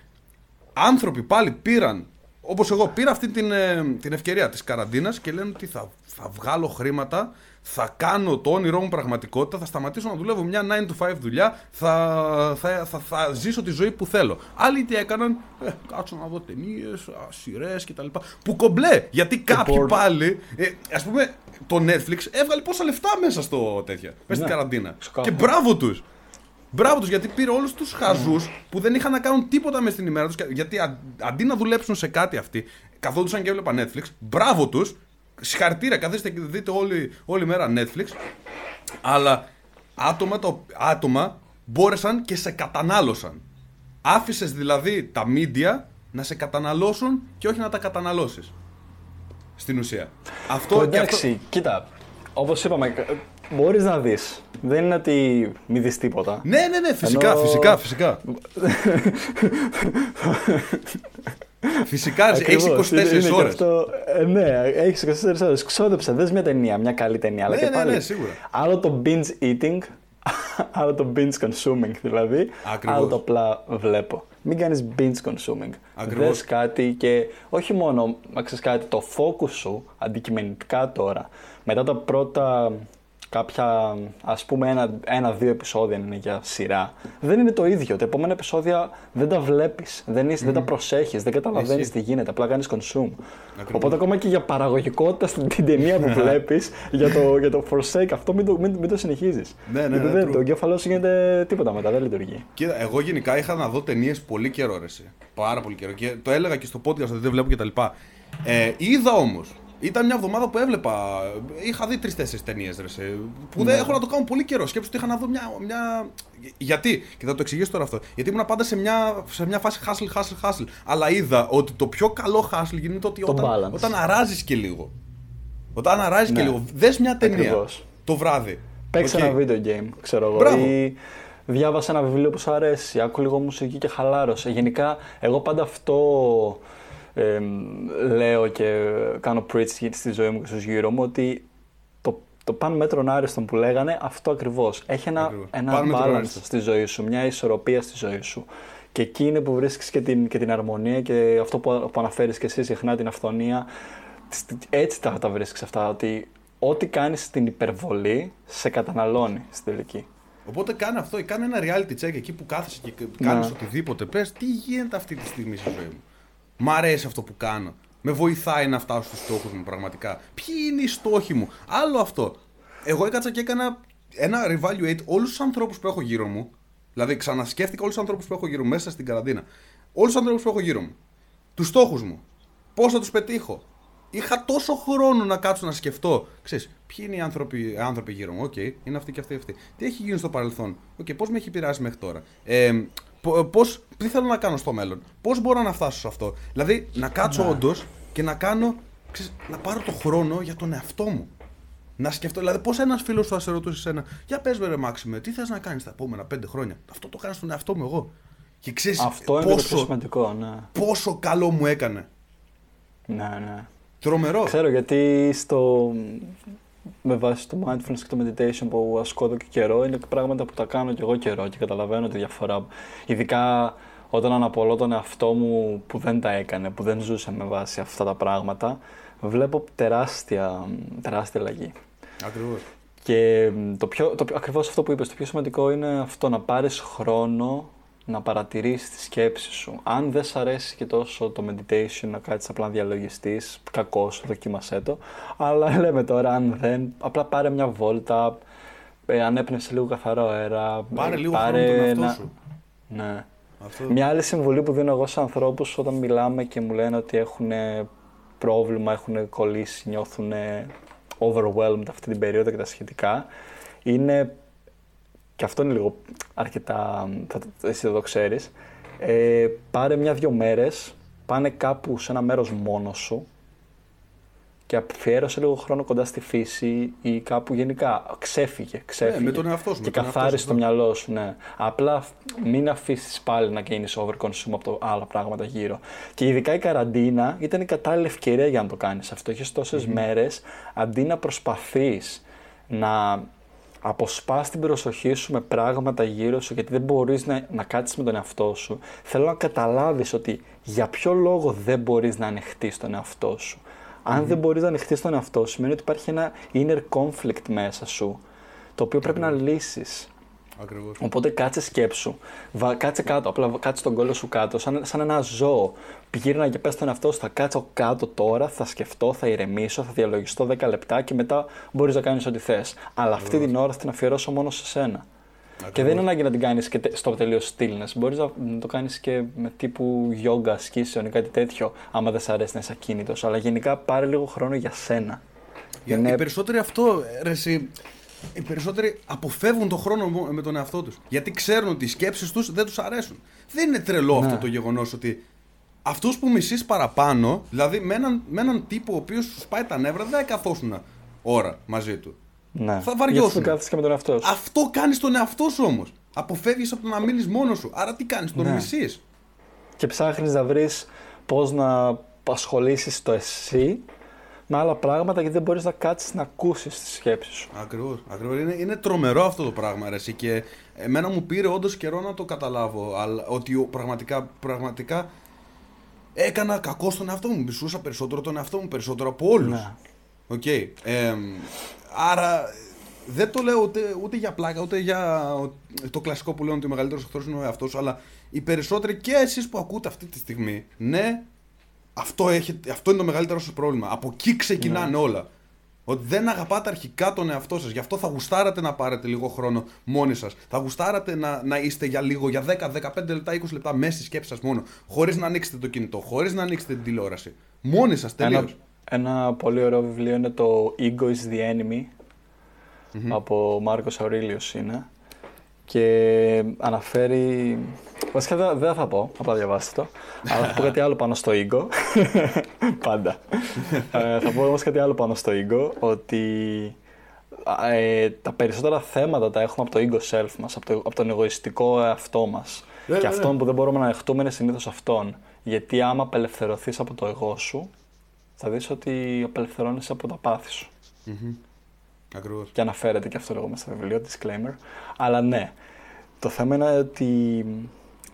άνθρωποι πάλι πήραν, όπως εγώ, πήρα αυτή την, ε, την ευκαιρία της καραντίνας και λένε ότι θα, θα βγάλω χρήματα, θα κάνω το όνειρό μου πραγματικότητα, θα σταματήσω να δουλεύω μια 9 to 5 δουλειά, θα, θα, θα, θα ζήσω τη ζωή που θέλω. Άλλοι τι έκαναν, ε, κάτσω να δω ταινίες, σειρές κτλ. Που κομπλέ, γιατί κάποιοι porn. πάλι, ε, ας πούμε, το Netflix έβγαλε πόσα λεφτά μέσα στο τέτοια, μέσα στην Ναι, καραντίνα. ξεκάθαρα. Και μπράβο τους. Μπράβο τους, γιατί πήρε όλους τους χαζούς που δεν είχαν να κάνουν τίποτα μες στην ημέρα τους. Γιατί αν- αντί να δουλέψουν σε κάτι αυτοί, καθόντουσαν και έβλεπαν Netflix. Μπράβο τους. Συγχαρητήρια, καθίστε και δείτε όλη, όλη μέρα Netflix. Αλλά άτομα, το, άτομα μπόρεσαν και σε κατανάλωσαν. Άφησες δηλαδή τα media να σε καταναλώσουν και όχι να τα καταναλώσεις. Στην ουσία. Αυτό Το και αυτό. εντάξει, κοίτα, όπως είπαμε, μπορείς να δεις. Δεν είναι ότι μη δεις τίποτα. Ναι, ναι, ναι, φυσικά, Ενώ- φυσικά, φυσικά. φυσικά, έχεις Ακριβώς, 24 είναι- είναι και ώρες. Αυτό, ε, ναι, έχεις 24 ώρες. Ξόδεψε, δες μια ταινία, μια καλή ταινία. αλλά Ναι, και ναι, πάλι, ναι, σίγουρα. Άλλο το binge eating, άλλο το binge consuming δηλαδή. Ακριβώς. Άλλο το απλά βλέπω. Μην κάνεις binge consuming. Ακριβώς. Δες κάτι και όχι μόνο, μα ξέρεις κάτι, το focus σου αντικειμενικά τώρα, μετά τα πρώτα κάποια, ας πούμε ένα, ένα-δύο επεισόδια είναι για σειρά, δεν είναι το ίδιο. Τα επόμενα επεισόδια δεν τα βλέπεις, δεν, είσαι, δεν τα προσέχεις, δεν καταλαβαίνεις Ισχύει. τι γίνεται, απλά κάνεις consume. Ακριβώς. Οπότε ακόμα και για παραγωγικότητα στην την ταινία που βλέπεις, για το, για το forsake, αυτό μην το, μην, μην το συνεχίζεις. Ναι, ναι, Γιατί ναι, δεν- true. το εγκέφαλός σου γίνεται τίποτα μετά, δεν λειτουργεί. Κοίτα, εγώ γενικά είχα να δω ταινίες πολύ καιρό, ρε, εσύ. Πάρα πολύ καιρό. Και το έλεγα και στο podcast ότι δεν βλέπω κτλ. Ε, είδα όμως Ήταν μια εβδομάδα που έβλεπα. Είχα δει τρει-τέσσερι ταινίες που δεν Ναι. έχω να το κάνω πολύ καιρό. Σκέψου ότι είχα να δω μια, μια. Γιατί, και θα το εξηγήσω τώρα αυτό. Γιατί ήμουν πάντα σε μια, σε μια φάση hustle, hustle, hustle. Αλλά είδα ότι το πιο καλό hustle γίνεται ότι Το όταν, balance. όταν αράζεις και λίγο. Όταν αράζεις και Ναι. λίγο. Δες μια ταινία Ακριβώς. το βράδυ. Παίξε Οκ. ένα video game, ξέρω εγώ. Μπράβο. Ή διάβασε ένα βιβλίο που σου αρέσει, άκου λίγο μουσική και χαλάρωσε. Γενικά, εγώ πάντα αυτό ε, λέω και κάνω preach στη ζωή μου και στους γύρω μου, ότι το, το παν μέτρον άριστον που λέγανε, αυτό ακριβώς. Έχει ένα, Ακριβώς. ένα Παν μέτρον balance άριστον. στη ζωή σου, μια ισορροπία στη ζωή σου. Και εκεί είναι που βρίσκεις και την, και την αρμονία και αυτό που, που αναφέρεις και εσύ συχνά, την αφθονία. Έτσι τα, τα βρίσκεις αυτά, ότι ό,τι κάνεις στην υπερβολή σε καταναλώνει στην τελική. Οπότε κάνε αυτό, κάνε ένα reality check εκεί που κάθεσαι και κάνεις Ναι. οτιδήποτε. Πες τι γίνεται αυτή τη στιγμή στη ζωή μου; Μ' αρέσει αυτό που κάνω. Με βοηθάει να φτάσω στους στόχους μου πραγματικά. Ποιοι είναι οι στόχοι μου; Άλλο αυτό. Εγώ έκατσα και έκανα ένα revaluate όλους τους ανθρώπους που έχω γύρω μου. Δηλαδή, ξανασκέφτηκα όλους τους ανθρώπους που έχω γύρω μου μέσα στην καραντίνα. Όλους τους ανθρώπους που έχω γύρω μου. Τους στόχους μου. Πώς θα τους πετύχω. Είχα τόσο χρόνο να κάτσω να σκεφτώ. Ξέρεις, ποιοι είναι οι άνθρωποι, οι άνθρωποι γύρω μου. Οκ, είναι αυτοί και αυτοί, αυτοί. Τι έχει γίνει στο παρελθόν. Οκ, πώς με έχει επηρεάσει μέχρι τώρα. Ε, πώς, τι θέλω να κάνω στο μέλλον; Πώς μπορώ να φτάσω σε αυτό; Δηλαδή, να κάτσω Ναι. όντως και να κάνω. Ξέρεις, να πάρω το χρόνο για τον εαυτό μου. Να σκεφτώ, δηλαδή, πώς ένας φίλος σου θα σε ρωτούσε εσένα, Για πες με, ρε Μάξιμε, τι θες να κάνεις τα επόμενα πέντε χρόνια; Αυτό το κάνω στον εαυτό μου εγώ. Και ξέρεις Αυτό είναι το πιο πόσο, σημαντικό, ναι. πόσο καλό μου έκανε. Ναι, ναι. Τρομερό. Ξέρω γιατί στο... με βάση το mindfulness και το meditation που ασκώ εδώ και καιρό είναι πράγματα που τα κάνω και εγώ καιρό και καταλαβαίνω τη διαφορά. Ειδικά όταν αναπολώ τον εαυτό μου που δεν τα έκανε, που δεν ζούσε με βάση αυτά τα πράγματα, βλέπω τεράστια, τεράστια αλλαγή. Ακριβώς. Και μ, το πιο, το, πιο- ακριβώς αυτό που είπες, το πιο σημαντικό είναι αυτό να πάρεις χρόνο να παρατηρήσεις τη σκέψη σου. Αν δεν σ' αρέσει και τόσο το meditation να κάτσεις απλά να διαλογιστείς, κακώς, δοκίμασέ το. Αλλά λέμε τώρα, αν δεν, απλά πάρε μια βόλτα, ε, ανέπνευσε λίγο καθαρό αέρα. Πάρε ε, λίγο χρόνο τον εαυτό ένα- σου. Ναι. Αυτό. Μια άλλη συμβουλή που δίνω εγώ σε ανθρώπους όταν μιλάμε και μου λένε ότι έχουν πρόβλημα, έχουν κολλήσει, νιώθουν overwhelmed αυτή την περίοδο και τα σχετικά, είναι, και αυτό είναι λίγο αρκετά, θα, το- εσύ θα το ξέρεις, ε, πάρε μια-δυο μέρες, πάνε κάπου σε ένα μέρος μόνος σου και αφιέρωσε λίγο χρόνο κοντά στη φύση ή κάπου γενικά. Ξέφυγε, ξέφυγε. Ναι, με τον εαυτό σου, με Και τον εαυτό καθάρισε σου, το αυτό. μυαλό σου, ναι. Απλά μην αφήσεις πάλι να γίνεις overconsume από το άλλα πράγματα γύρω. Και ειδικά η καραντίνα ήταν η κατάλληλη ευκαιρία για να το κάνεις αυτό. Έχεις τόσες μέρες αντί να προσπαθείς να αποσπάς την προσοχή σου με πράγματα γύρω σου γιατί δεν μπορείς να, να κάτσεις με τον εαυτό σου. Θέλω να καταλάβεις ότι για ποιο λόγο δεν μπορείς να ανεχτείς τον εαυτό σου. Αν δεν μπορείς να ανεχτείς τον εαυτό σου, σημαίνει ότι υπάρχει ένα inner conflict μέσα σου, το οποίο πρέπει να λύσεις. Ακριβώς. Οπότε κάτσε σκέψου. Βα, κάτσε κάτω. Απλά κάτσε τον κόλλο σου κάτω. Σαν, σαν ένα ζώο. Πηγαίνα και πες στον εαυτό σου. Θα κάτσω κάτω τώρα, θα σκεφτώ, θα ηρεμήσω, θα διαλογιστώ 10 λεπτά και μετά μπορείς να κάνεις ό,τι θες. Αλλά αυτή την ώρα θα την αφιερώσω μόνο σε σένα. Και δεν είναι ανάγκη να την κάνεις στο τελείως stillness. Μπορείς να το κάνεις και με τύπου yoga, ασκήσεων ή κάτι τέτοιο, άμα δεν σ' αρέσει να είσαι ακίνητος. Αλλά γενικά πάρε λίγο χρόνο για σένα. Για, Είναι- Οι περισσότεροι αυτό, ρε, εσύ, οι περισσότεροι αποφεύγουν τον χρόνο μου- με τον εαυτό τους. Γιατί ξέρουν ότι οι σκέψεις τους δεν τους αρέσουν. Δεν είναι τρελό Ναι. αυτό το γεγονός ότι αυτούς που μισείς παραπάνω, δηλαδή με έναν, με έναν τύπο ο οποίος σου σπάει τα νεύρα, δεν θα καθόσουν ώρα μαζί του. Ναι. Θα βαριώσουν. Γιατί το κάθεσαι και με τον εαυτό σου. Αυτό κάνεις τον εαυτό σου όμως. Αποφεύγεις από το να μείνεις μόνος σου. Άρα τι κάνεις, τον Ναι. μισείς. και ψάχνεις να βρεις πώς να ασχολήσεις το εσύ με άλλα πράγματα γιατί δεν μπορείς να κάτσεις να ακούσεις τις σκέψεις σου. Ακριβώς. Ακριβώς. Είναι, είναι τρομερό αυτό το πράγμα, ρε, εσύ, και εμένα μου πήρε όντως καιρό να το καταλάβω. Αλλά, ότι ο- πραγματικά, πραγματικά έκανα κακό στον εαυτό μου. Μισούσα περισσότερο τον εαυτό μου, περισσότερο από όλους. Ναι. Οκ. Εμ, άρα δεν το λέω ούτε, ούτε για πλάκα, ούτε για ο- το κλασικό που λένε ότι ο μεγαλύτερος εχθρός είναι ο εαυτός σου. Αλλά οι περισσότεροι και εσείς που ακούτε αυτή τη στιγμή, ναι, αυτό, έχετε, αυτό είναι το μεγαλύτερο σας πρόβλημα. Από εκεί ξεκινάνε Ναι. όλα. Ότι δεν αγαπάτε αρχικά τον εαυτό σας. Γι' αυτό θα γουστάρατε να πάρετε λίγο χρόνο μόνοι σας. Θα γουστάρατε να, να είστε για λίγο, για 10, 15 λεπτά, 20 λεπτά μέσα στη σκέψη σας μόνο. Χωρίς να ανοίξετε το κινητό, χωρίς να ανοίξετε την τηλεόραση. Μόνοι σας τελείως. Ένα, Ένα πολύ ωραίο βιβλίο είναι το Ego is the Enemy από Μάρκος Αουρίλιος είναι και αναφέρει. Βασικά δεν, δεν θα πω, απλά διαβάστε το. αλλά θα πω κάτι άλλο πάνω στο Ego. Πάντα. ε, θα πω όμως κάτι άλλο πάνω στο Ego, ότι ε, τα περισσότερα θέματα τα έχουμε από το ego self μας, από, το, από τον εγωιστικό εαυτό μας. Ναι, και ναι, αυτόν ναι. που δεν μπορούμε να δεχτούμε είναι συνήθως αυτόν. Γιατί άμα απελευθερωθείς από το εγώ σου, θα δεις ότι απελευθερώνεσαι από τα πάθη σου. Ακριβώς. Και αναφέρεται και αυτό λίγο μέσα στο βιβλίο, disclaimer. Αλλά ναι, το θέμα είναι ότι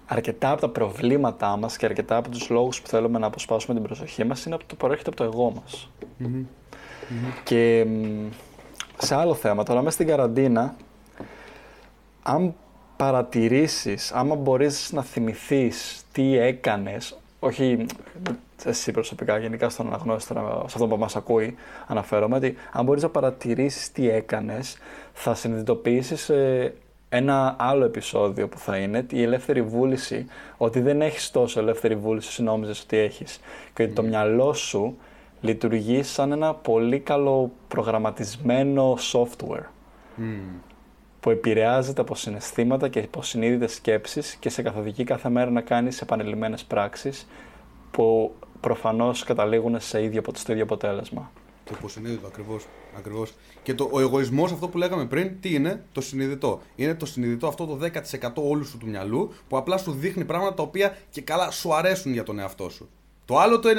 αρκετά από τα προβλήματά μας και αρκετά από τους λόγους που θέλουμε να αποσπάσουμε την προσοχή μας είναι από το προέρχεται από το εγώ μας. Και μ, σε άλλο θέμα, τώρα μέσα στην καραντίνα, αν παρατηρήσεις, άμα μπορείς να θυμηθείς τι έκανες, όχι εσύ προσωπικά, γενικά στον αναγνώστη, τώρα, σε αυτό που μας ακούει, αναφέρομαι, ότι αν μπορείς να παρατηρήσεις τι έκανες, θα συνειδητοποιήσεις ε, ένα άλλο επεισόδιο που θα είναι η ελεύθερη βούληση, ότι δεν έχεις τόσο ελεύθερη βούληση όσο νόμιζες ότι έχεις και ότι το μυαλό σου λειτουργεί σαν ένα πολύ καλό προγραμματισμένο software. Που επηρεάζεται από συναισθήματα και υποσυνείδητες σκέψεις και σε καθοδηγεί κάθε μέρα να κάνεις επανειλημμένες πράξεις που προφανώς καταλήγουν σε ίδιο, στο ίδιο αποτέλεσμα. Το υποσυνείδητο, ακριβώς. Ακριβώς. Και το, ο εγωισμός, αυτό που λέγαμε πριν, τι είναι, το συνειδητό. Είναι το συνειδητό αυτό το 10% όλου σου του μυαλού που απλά σου δείχνει πράγματα τα οποία και καλά σου αρέσουν για τον εαυτό σου. Το άλλο το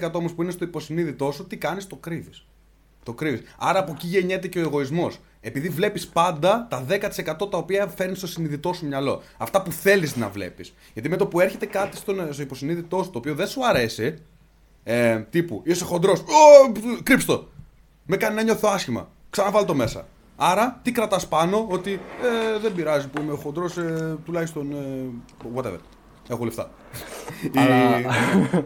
90% όμως που είναι στο υποσυνείδητό σου, τι κάνεις, το κρύβεις. Το κρύβεις. Άρα από εκεί γεννιέται και ο εγωισμός. Επειδή βλέπεις πάντα τα 10% τα οποία φέρνεις στο συνειδητό σου μυαλό. Αυτά που θέλεις να βλέπεις. Γιατί με το που έρχεται κάτι στον, στο υποσυνείδητό σου το οποίο δεν σου αρέσει, ε, τύπου είσαι χοντρός, κρύψ' το. Με κάνει να νιώθω άσχημα. Ξαναβάλ το μέσα. Άρα, τι κρατάς πάνω, ότι ε, δεν πειράζει που είμαι χοντρός, ε, τουλάχιστον. Ε, whatever. Έχω λεφτά. Αλλά, Η-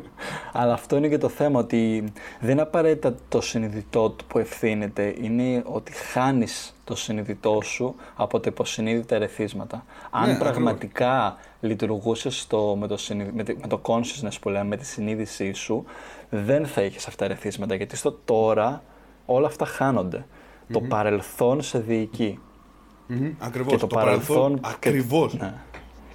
αλλά αυτό είναι και το θέμα, ότι δεν είναι απαραίτητα το συνειδητό του που ευθύνεται, είναι ότι χάνεις το συνειδητό σου από τα υποσυνείδητα ερεθίσματα. Αν Ναι, ακριβώς. πραγματικά λειτουργούσες στο, με, το, συνει- με, τη- με το consciousness που λέμε, με τη συνείδησή σου, δεν θα είχες αυτά τα ερεθίσματα, γιατί στο τώρα όλα αυτά χάνονται. Το παρελθόν σε διοικεί. Μμμ, Ακριβώς. Και το, παρελθόν. Ακριβώς. Ναι.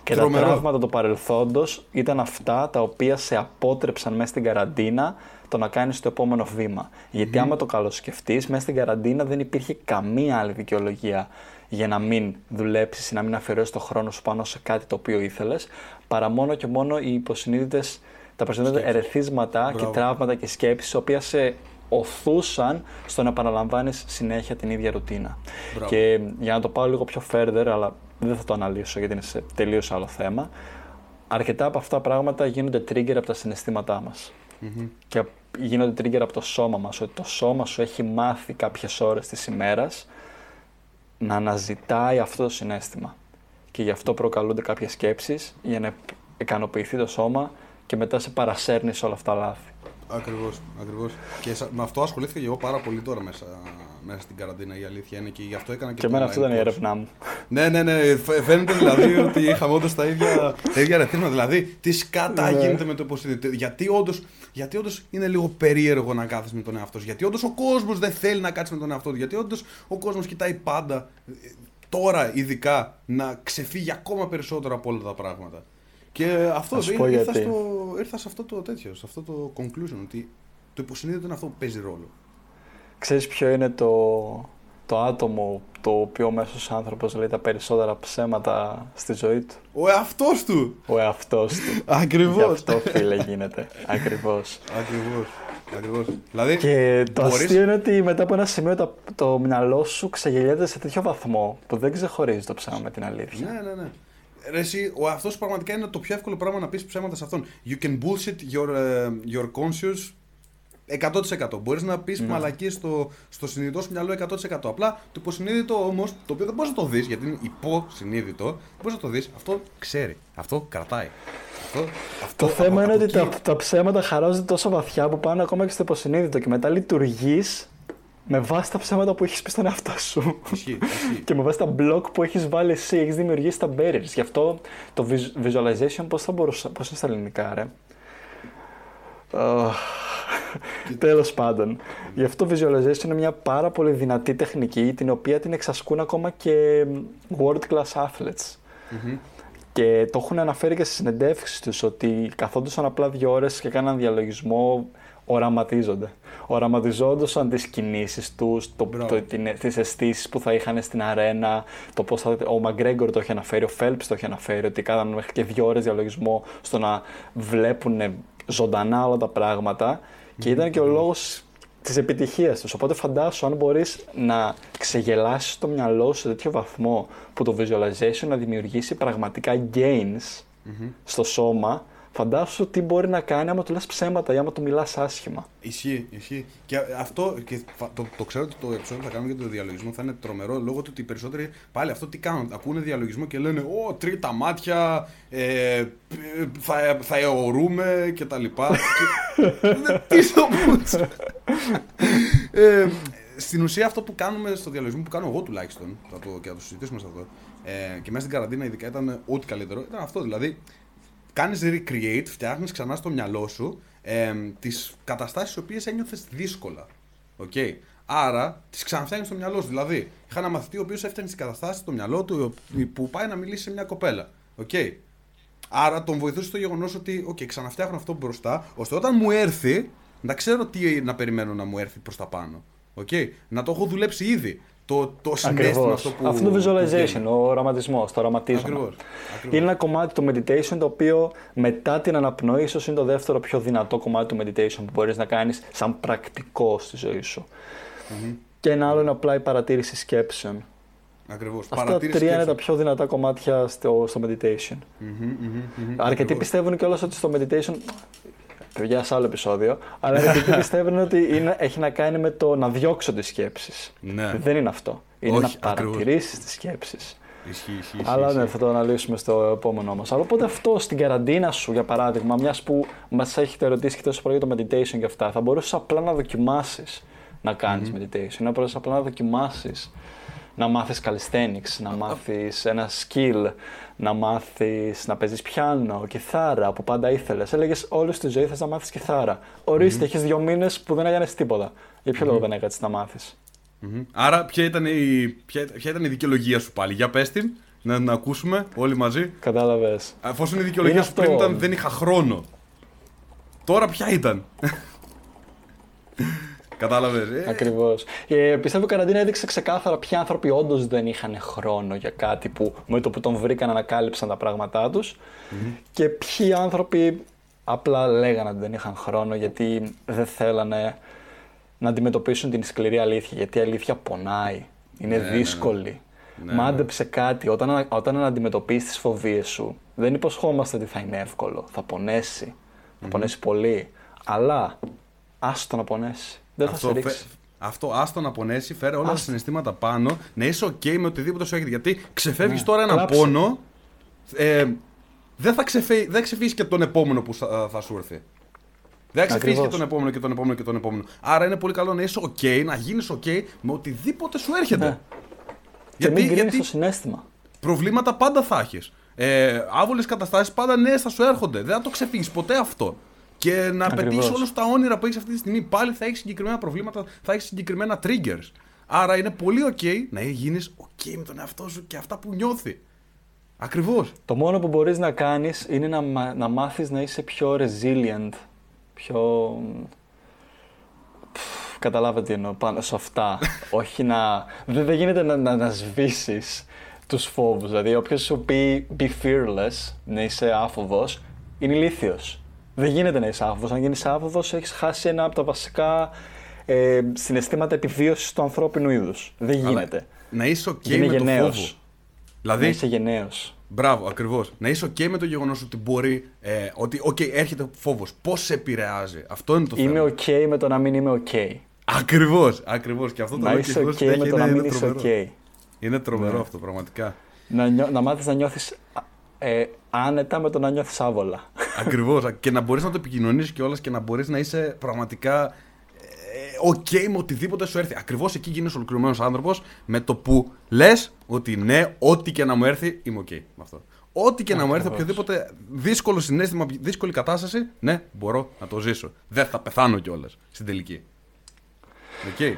Και Τρομερό. τα τραύματα του παρελθόντος ήταν αυτά τα οποία σε απότρεψαν μέσα στην καραντίνα το να κάνεις το επόμενο βήμα. Γιατί άμα το καλοσκεφτείς, μέσα στην καραντίνα δεν υπήρχε καμία άλλη δικαιολογία για να μην δουλέψεις ή να μην αφιερώσεις το χρόνο σου πάνω σε κάτι το οποίο ήθελες, παρά μόνο και μόνο οι υποσυνείδητες, τα περισσότερα ερεθίσματα και Μπράβο. τραύματα και σκέψεις, τα οποία σε οθούσαν στο να επαναλαμβάνεις συνέχεια την ίδια ρουτίνα. Μπράβο. Και για να το πάω λίγο πιο further, αλλά δεν θα το αναλύσω γιατί είναι σε τελείως άλλο θέμα, αρκετά από αυτά τα πράγματα γίνονται trigger από τα συναισθήματά μας. Και γίνονται trigger από το σώμα μας, ότι το σώμα σου έχει μάθει κάποιες ώρες της ημέρας να αναζητάει αυτό το συνέστημα. Και γι' αυτό προκαλούνται κάποιες σκέψεις για να ικανοποιηθεί το σώμα και μετά σε παρασέρνεις σε όλα αυτά τα λάθη. Ακριβώς. Ακριβώς. Και σα- με αυτό ασχολήθηκα και εγώ πάρα πολύ τώρα μέσα, μέσα στην καραντίνα. Η αλήθεια είναι και γι' αυτό έκανα και, Και το εμένα αυτό online ήταν η course. έρευνά μου. Ναι, ναι, ναι. Φ- Φαίνεται δηλαδή ότι είχαμε όντως τα ίδια, τα ίδια ρεθίσματα. Δηλαδή, τι σκάτα Ναι. γίνεται με το υποσυνείδητο. Γιατί όντως γιατί όντως είναι λίγο περίεργο να κάθεσαι με τον εαυτό σου. Γιατί όντως ο κόσμος δεν θέλει να κάτσει με τον εαυτό του. Γιατί όντως ο κόσμος κοιτάει πάντα, ε, τώρα ειδικά, να ξεφύγει ακόμα περισσότερο από όλα τα πράγματα. Και αυτό Θα σου ήρ- πω ήρθα, γιατί. στο, ήρθα σε αυτό το τέτοιο, σε αυτό το conclusion. Ότι το υποσυνείδητο είναι αυτό που παίζει ρόλο. Ξέρεις ποιο είναι το, το άτομο το οποίο ο μέσος άνθρωπος λέει τα περισσότερα ψέματα στη ζωή του; Ο εαυτός του! Ο εαυτός του. Ακριβώς. Γι' αυτό φίλε γίνεται. Ακριβώς. Ακριβώς. Ακριβώς. Δηλαδή, Και το μπορείς- αστείο είναι ότι μετά από ένα σημείο το, το μυαλό σου ξεγελιέται σε τέτοιο βαθμό που δεν ξεχωρίζει το ψέμα με την αλήθεια. Ναι, ναι, ναι. Ρε, εσύ, ο αυτό πραγματικά είναι το πιο εύκολο πράγμα να πεις ψέματα σε αυτόν. You can bullshit your, ε, your conscious 100%. Μπορείς να πεις Ναι. μαλακίες στο, στο συνειδητό σου μυαλό 100%. Απλά το υποσυνείδητο όμως, το οποίο δεν μπορείς να το δεις, γιατί είναι υποσυνείδητο, δεν μπορείς να το δεις. Αυτό ξέρει. Αυτό κρατάει. Αυτό, αυτό Το θέμα από- είναι από ότι τα, εκεί- τα ψέματα χαράζονται τόσο βαθιά που πάνε ακόμα και στο υποσυνείδητο και μετά λειτουργείς με βάση τα ψέματα που έχεις πει στον εαυτό σου. Ισχύει, ισχύει. και με βάση τα block που έχεις βάλει εσύ, έχεις δημιουργήσει τα barriers. Γι' αυτό το vis- visualization πώς θα μπορούσα. Πώς είναι στα ελληνικά, ρε; Αχ, Τέλος πάντων. Γι' αυτό visualization είναι μια πάρα πολύ δυνατή τεχνική την οποία την εξασκούν ακόμα και world class athletes. Και το έχουν αναφέρει και στις συνεντεύξεις τους ότι καθόντουσαν απλά δύο ώρες και έκαναν διαλογισμό οραματίζονται. Οραματιζόντουσαν τις κινήσεις τους, το, το, τις αισθήσεις που θα είχαν στην αρένα, το πώς θα, ο Μαγκρέγκορ το έχει αναφέρει, ο Φέλπς το έχει αναφέρει, ότι κάνανε μέχρι και δύο ώρες διαλογισμό στο να βλέπουν ζωντανά όλα τα πράγματα και ήταν και ο λόγος της επιτυχίας τους. Οπότε φαντάσου αν μπορείς να ξεγελάσεις το μυαλό σου σε τέτοιο βαθμό που το visualization να δημιουργήσει πραγματικά gains στο σώμα, Φαντάσου τι μπορεί να κάνει άμα του λες ψέματα ή άμα του μιλάς άσχημα. Ισχύει, ισχύει. Και αυτό, και το, το ξέρω ότι το επεισόδιο που θα κάνουμε για το διαλογισμό θα είναι τρομερό λόγω του ότι οι περισσότεροι πάλι αυτό τι κάνουν. Ακούνε διαλογισμό και λένε Ω, τρίτα μάτια, ε, θα, θα αιωρούμε κτλ. τι στο ε, Στην ουσία αυτό που κάνουμε στο διαλογισμό που κάνω εγώ τουλάχιστον, θα το, και θα το συζητήσουμε σε αυτό, ε, και μέσα στην καραντίνα ειδικά ήταν ό,τι καλύτερο, ήταν αυτό δηλαδή κάνεις recreate, φτιάχνεις ξανά στο μυαλό σου ε, τις καταστάσεις τι οποίες ένιωθες δύσκολα. Okay. Άρα τις ξαναφτιάχνεις στο μυαλό σου. Δηλαδή, είχα ένα μαθητή ο οποίος έφτιαχνε τις καταστάσεις στο μυαλό του που πάει να μιλήσει σε μια κοπέλα. Okay. Άρα τον βοηθούσε το γεγονός ότι, OK, ξαναφτιάχνω αυτό μπροστά, ώστε όταν μου έρθει να ξέρω τι να περιμένω να μου έρθει προς τα πάνω. Okay. Να το έχω δουλέψει ήδη το, το συνέστημα αυτό που. Αυτό το visualization, ο οραματισμός, το οραματίζουμε. Ακριβώς, Είναι ένα κομμάτι του meditation το οποίο μετά την αναπνοή ίσως είναι το δεύτερο πιο δυνατό κομμάτι του meditation που μπορείς να κάνεις σαν πρακτικό στη ζωή σου. Mm-hmm. Και ένα άλλο είναι απλά η παρατήρηση σκέψεων. Ακριβώς. Αυτά τα τρία είναι τα πιο δυνατά κομμάτια στο, στο meditation. Mm-hmm, mm-hmm, Αρκετοί πιστεύουν κιόλας ότι στο meditation παιδιά σε άλλο επεισόδιο. Αλλά γιατί πιστεύουν ότι είναι, έχει να κάνει με το να διώξω τις σκέψεις. Ναι. Δεν είναι αυτό. Είναι Όχι, να παρατηρήσεις τις σκέψεις. Ισχύει, ισχύει. Αλλά ναι, θα το αναλύσουμε στο επόμενό μας. Αλλά οπότε αυτό στην καραντίνα σου, για παράδειγμα, μιας που μας έχετε ερωτήσει και τόσο πολύ για το meditation και αυτά, θα μπορούσες απλά να δοκιμάσεις να κάνεις mm-hmm. meditation. Να μπορούσες απλά να δοκιμάσεις να μάθεις calisthenics, να μάθεις ένα skill, να μάθεις να παίζεις πιάνο, κιθάρα που πάντα ήθελες. Έλεγες όλη τη ζωή θες να μάθεις κιθάρα. Ορίστε, mm-hmm. έχεις δύο μήνες που δεν έκανες τίποτα. Για ποιο mm-hmm. λόγο δεν έκανες να μάθεις; Mm-hmm. Άρα ποια ήταν, η, ποια, ποια ήταν η δικαιολογία σου πάλι; Για πες την, να την ακούσουμε όλοι μαζί. Κατάλαβες. Αφού η δικαιολογία σου πριν ήταν δεν είχα χρόνο. Τώρα ποια ήταν; Κατάλαβες. Ε; Ακριβώς. Ε, πιστεύω η καραντίνα έδειξε ξεκάθαρα ποιοι άνθρωποι όντως δεν είχαν χρόνο για κάτι που με το που τον βρήκαν ανακάλυψαν τα πράγματά τους και ποιοι άνθρωποι απλά λέγανε ότι δεν είχαν χρόνο γιατί δεν θέλανε να αντιμετωπίσουν την σκληρή αλήθεια. Γιατί η αλήθεια πονάει. Είναι ναι, ναι, ναι. δύσκολη. Ναι, Μάντεψε κάτι. Όταν, όταν αντιμετωπίσεις τις φοβίες σου, δεν υποσχόμαστε ότι θα είναι εύκολο. Θα πονέσει. Θα πονέσει πολύ. Αλλά άστο να πονέσει. Δεν θα αυτό, σε ρίξει. Αυτό, άστο να πονέσει, φέρε όλα τα συναισθήματα πάνω, να είσαι OK με οτιδήποτε σου έρχεται. Γιατί ξεφεύγεις ναι, τώρα έναν πόνο, ε, δεν θα ξεφύγει, δεν ξεφύγεις και τον επόμενο που θα, θα σου έρθει. Δεν θα ξεφύγεις και τον επόμενο και τον επόμενο και τον επόμενο. Άρα είναι πολύ καλό να είσαι OK, να γίνεις OK με οτιδήποτε σου έρχεται. Ναι. Γιατί, και μην γιατί το συνέστημα. Προβλήματα πάντα θα έχεις. Ε, Άβολες καταστάσεις πάντα νέε θα σου έρχονται. Δεν θα το ξεφύγεις ποτέ αυτό και να πετύχεις όλα τα όνειρα που έχεις αυτή τη στιγμή. Πάλι θα έχεις συγκεκριμένα προβλήματα, θα έχεις συγκεκριμένα triggers. Άρα είναι πολύ OK να γίνεις OK με τον εαυτό σου και αυτά που νιώθει. Ακριβώς. Το μόνο που μπορείς να κάνεις είναι να, να μάθεις να είσαι πιο resilient. Πιο. Καταλάβετε τι εννοώ, πάνω σε αυτά. Όχι να. Δεν, δεν γίνεται να, να, να σβήσεις τους φόβους. Δηλαδή, όποιος σου πει be fearless, να είσαι άφοβο, είναι ηλίθιος. Δεν γίνεται να είσαι άφοβο. Αν γίνεις άφοβο, έχεις χάσει ένα από τα βασικά ε, συναισθήματα επιβίωσης του ανθρώπινου είδους. Δεν γίνεται. να είσαι OK με γενναίος. το φόβο. Δηλαδή, να είσαι γενναίος. Μπράβο, ακριβώς. Να είσαι OK με το γεγονός ότι μπορεί. Ε, ότι, OK, έρχεται φόβος. Πώς σε επηρεάζει. Αυτό είναι το είμαι θέμα. Είμαι OK με το να μην είμαι OK. Ακριβώς, ακριβώς. Και αυτό το να είσαι OK με το να μην είσαι OK. Είναι τρομερό ναι. αυτό, πραγματικά. Να, νιώ, να μάθεις να νιώθεις ε, άνετα με το να νιώθεις άβολα. Ακριβώς. και να μπορείς να το επικοινωνήσεις κιόλας και να μπορείς να είσαι πραγματικά ε, OK με οτιδήποτε σου έρθει. Ακριβώς εκεί γίνεσαι ολοκληρωμένος άνθρωπος με το που λες ότι ναι, ό,τι και να μου έρθει, είμαι OK με αυτό. Ό,τι και να μου έρθει, οποιοδήποτε δύσκολο συναίσθημα, δύσκολη κατάσταση, ναι, μπορώ να το ζήσω. Δεν θα πεθάνω κιόλας στην τελική. Οκ.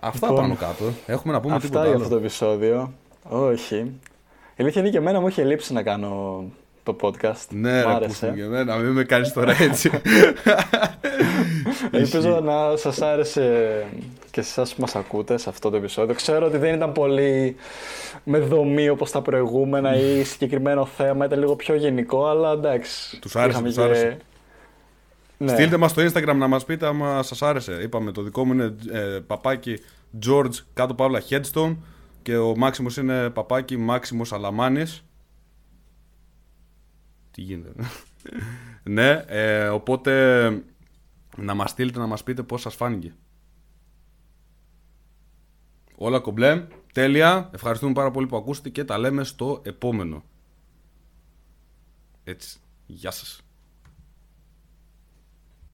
Αυτά Λοιπόν, πάνω κάτω. Έχουμε να πούμε Αυτά τίποτα για άλλο. αυτό το επεισόδιο. Όχι. Η αλήθεια είναι και εμένα μου είχε λείψει να κάνω το podcast. Ναι, Μ' ρε, άρεσε. που και εμένα, μην με κάνεις τώρα έτσι. Ελπίζω να σας άρεσε και σε εσάς που μας ακούτε σε αυτό το επεισόδιο. Ξέρω ότι δεν ήταν πολύ με δομή όπως τα προηγούμενα ή συγκεκριμένο θέμα, ήταν λίγο πιο γενικό, αλλά εντάξει. Τους άρεσε, Είχαμε τους άρεσε. Ναι. Στείλτε μας στο Instagram να μας πείτε άμα σας άρεσε. Είπαμε, το δικό μου είναι ε, παπάκι George κάτω παύλα Headstone και ο Μάξιμος είναι παπάκι Μάξιμος Αλαμάνης. Τι γίνεται. ναι, ε, οπότε να μας στείλετε να μας πείτε πώς σας φάνηκε. Όλα κομπλέ. Τέλεια. Ευχαριστούμε πάρα πολύ που ακούσατε και τα λέμε στο επόμενο. Έτσι. Γεια σας.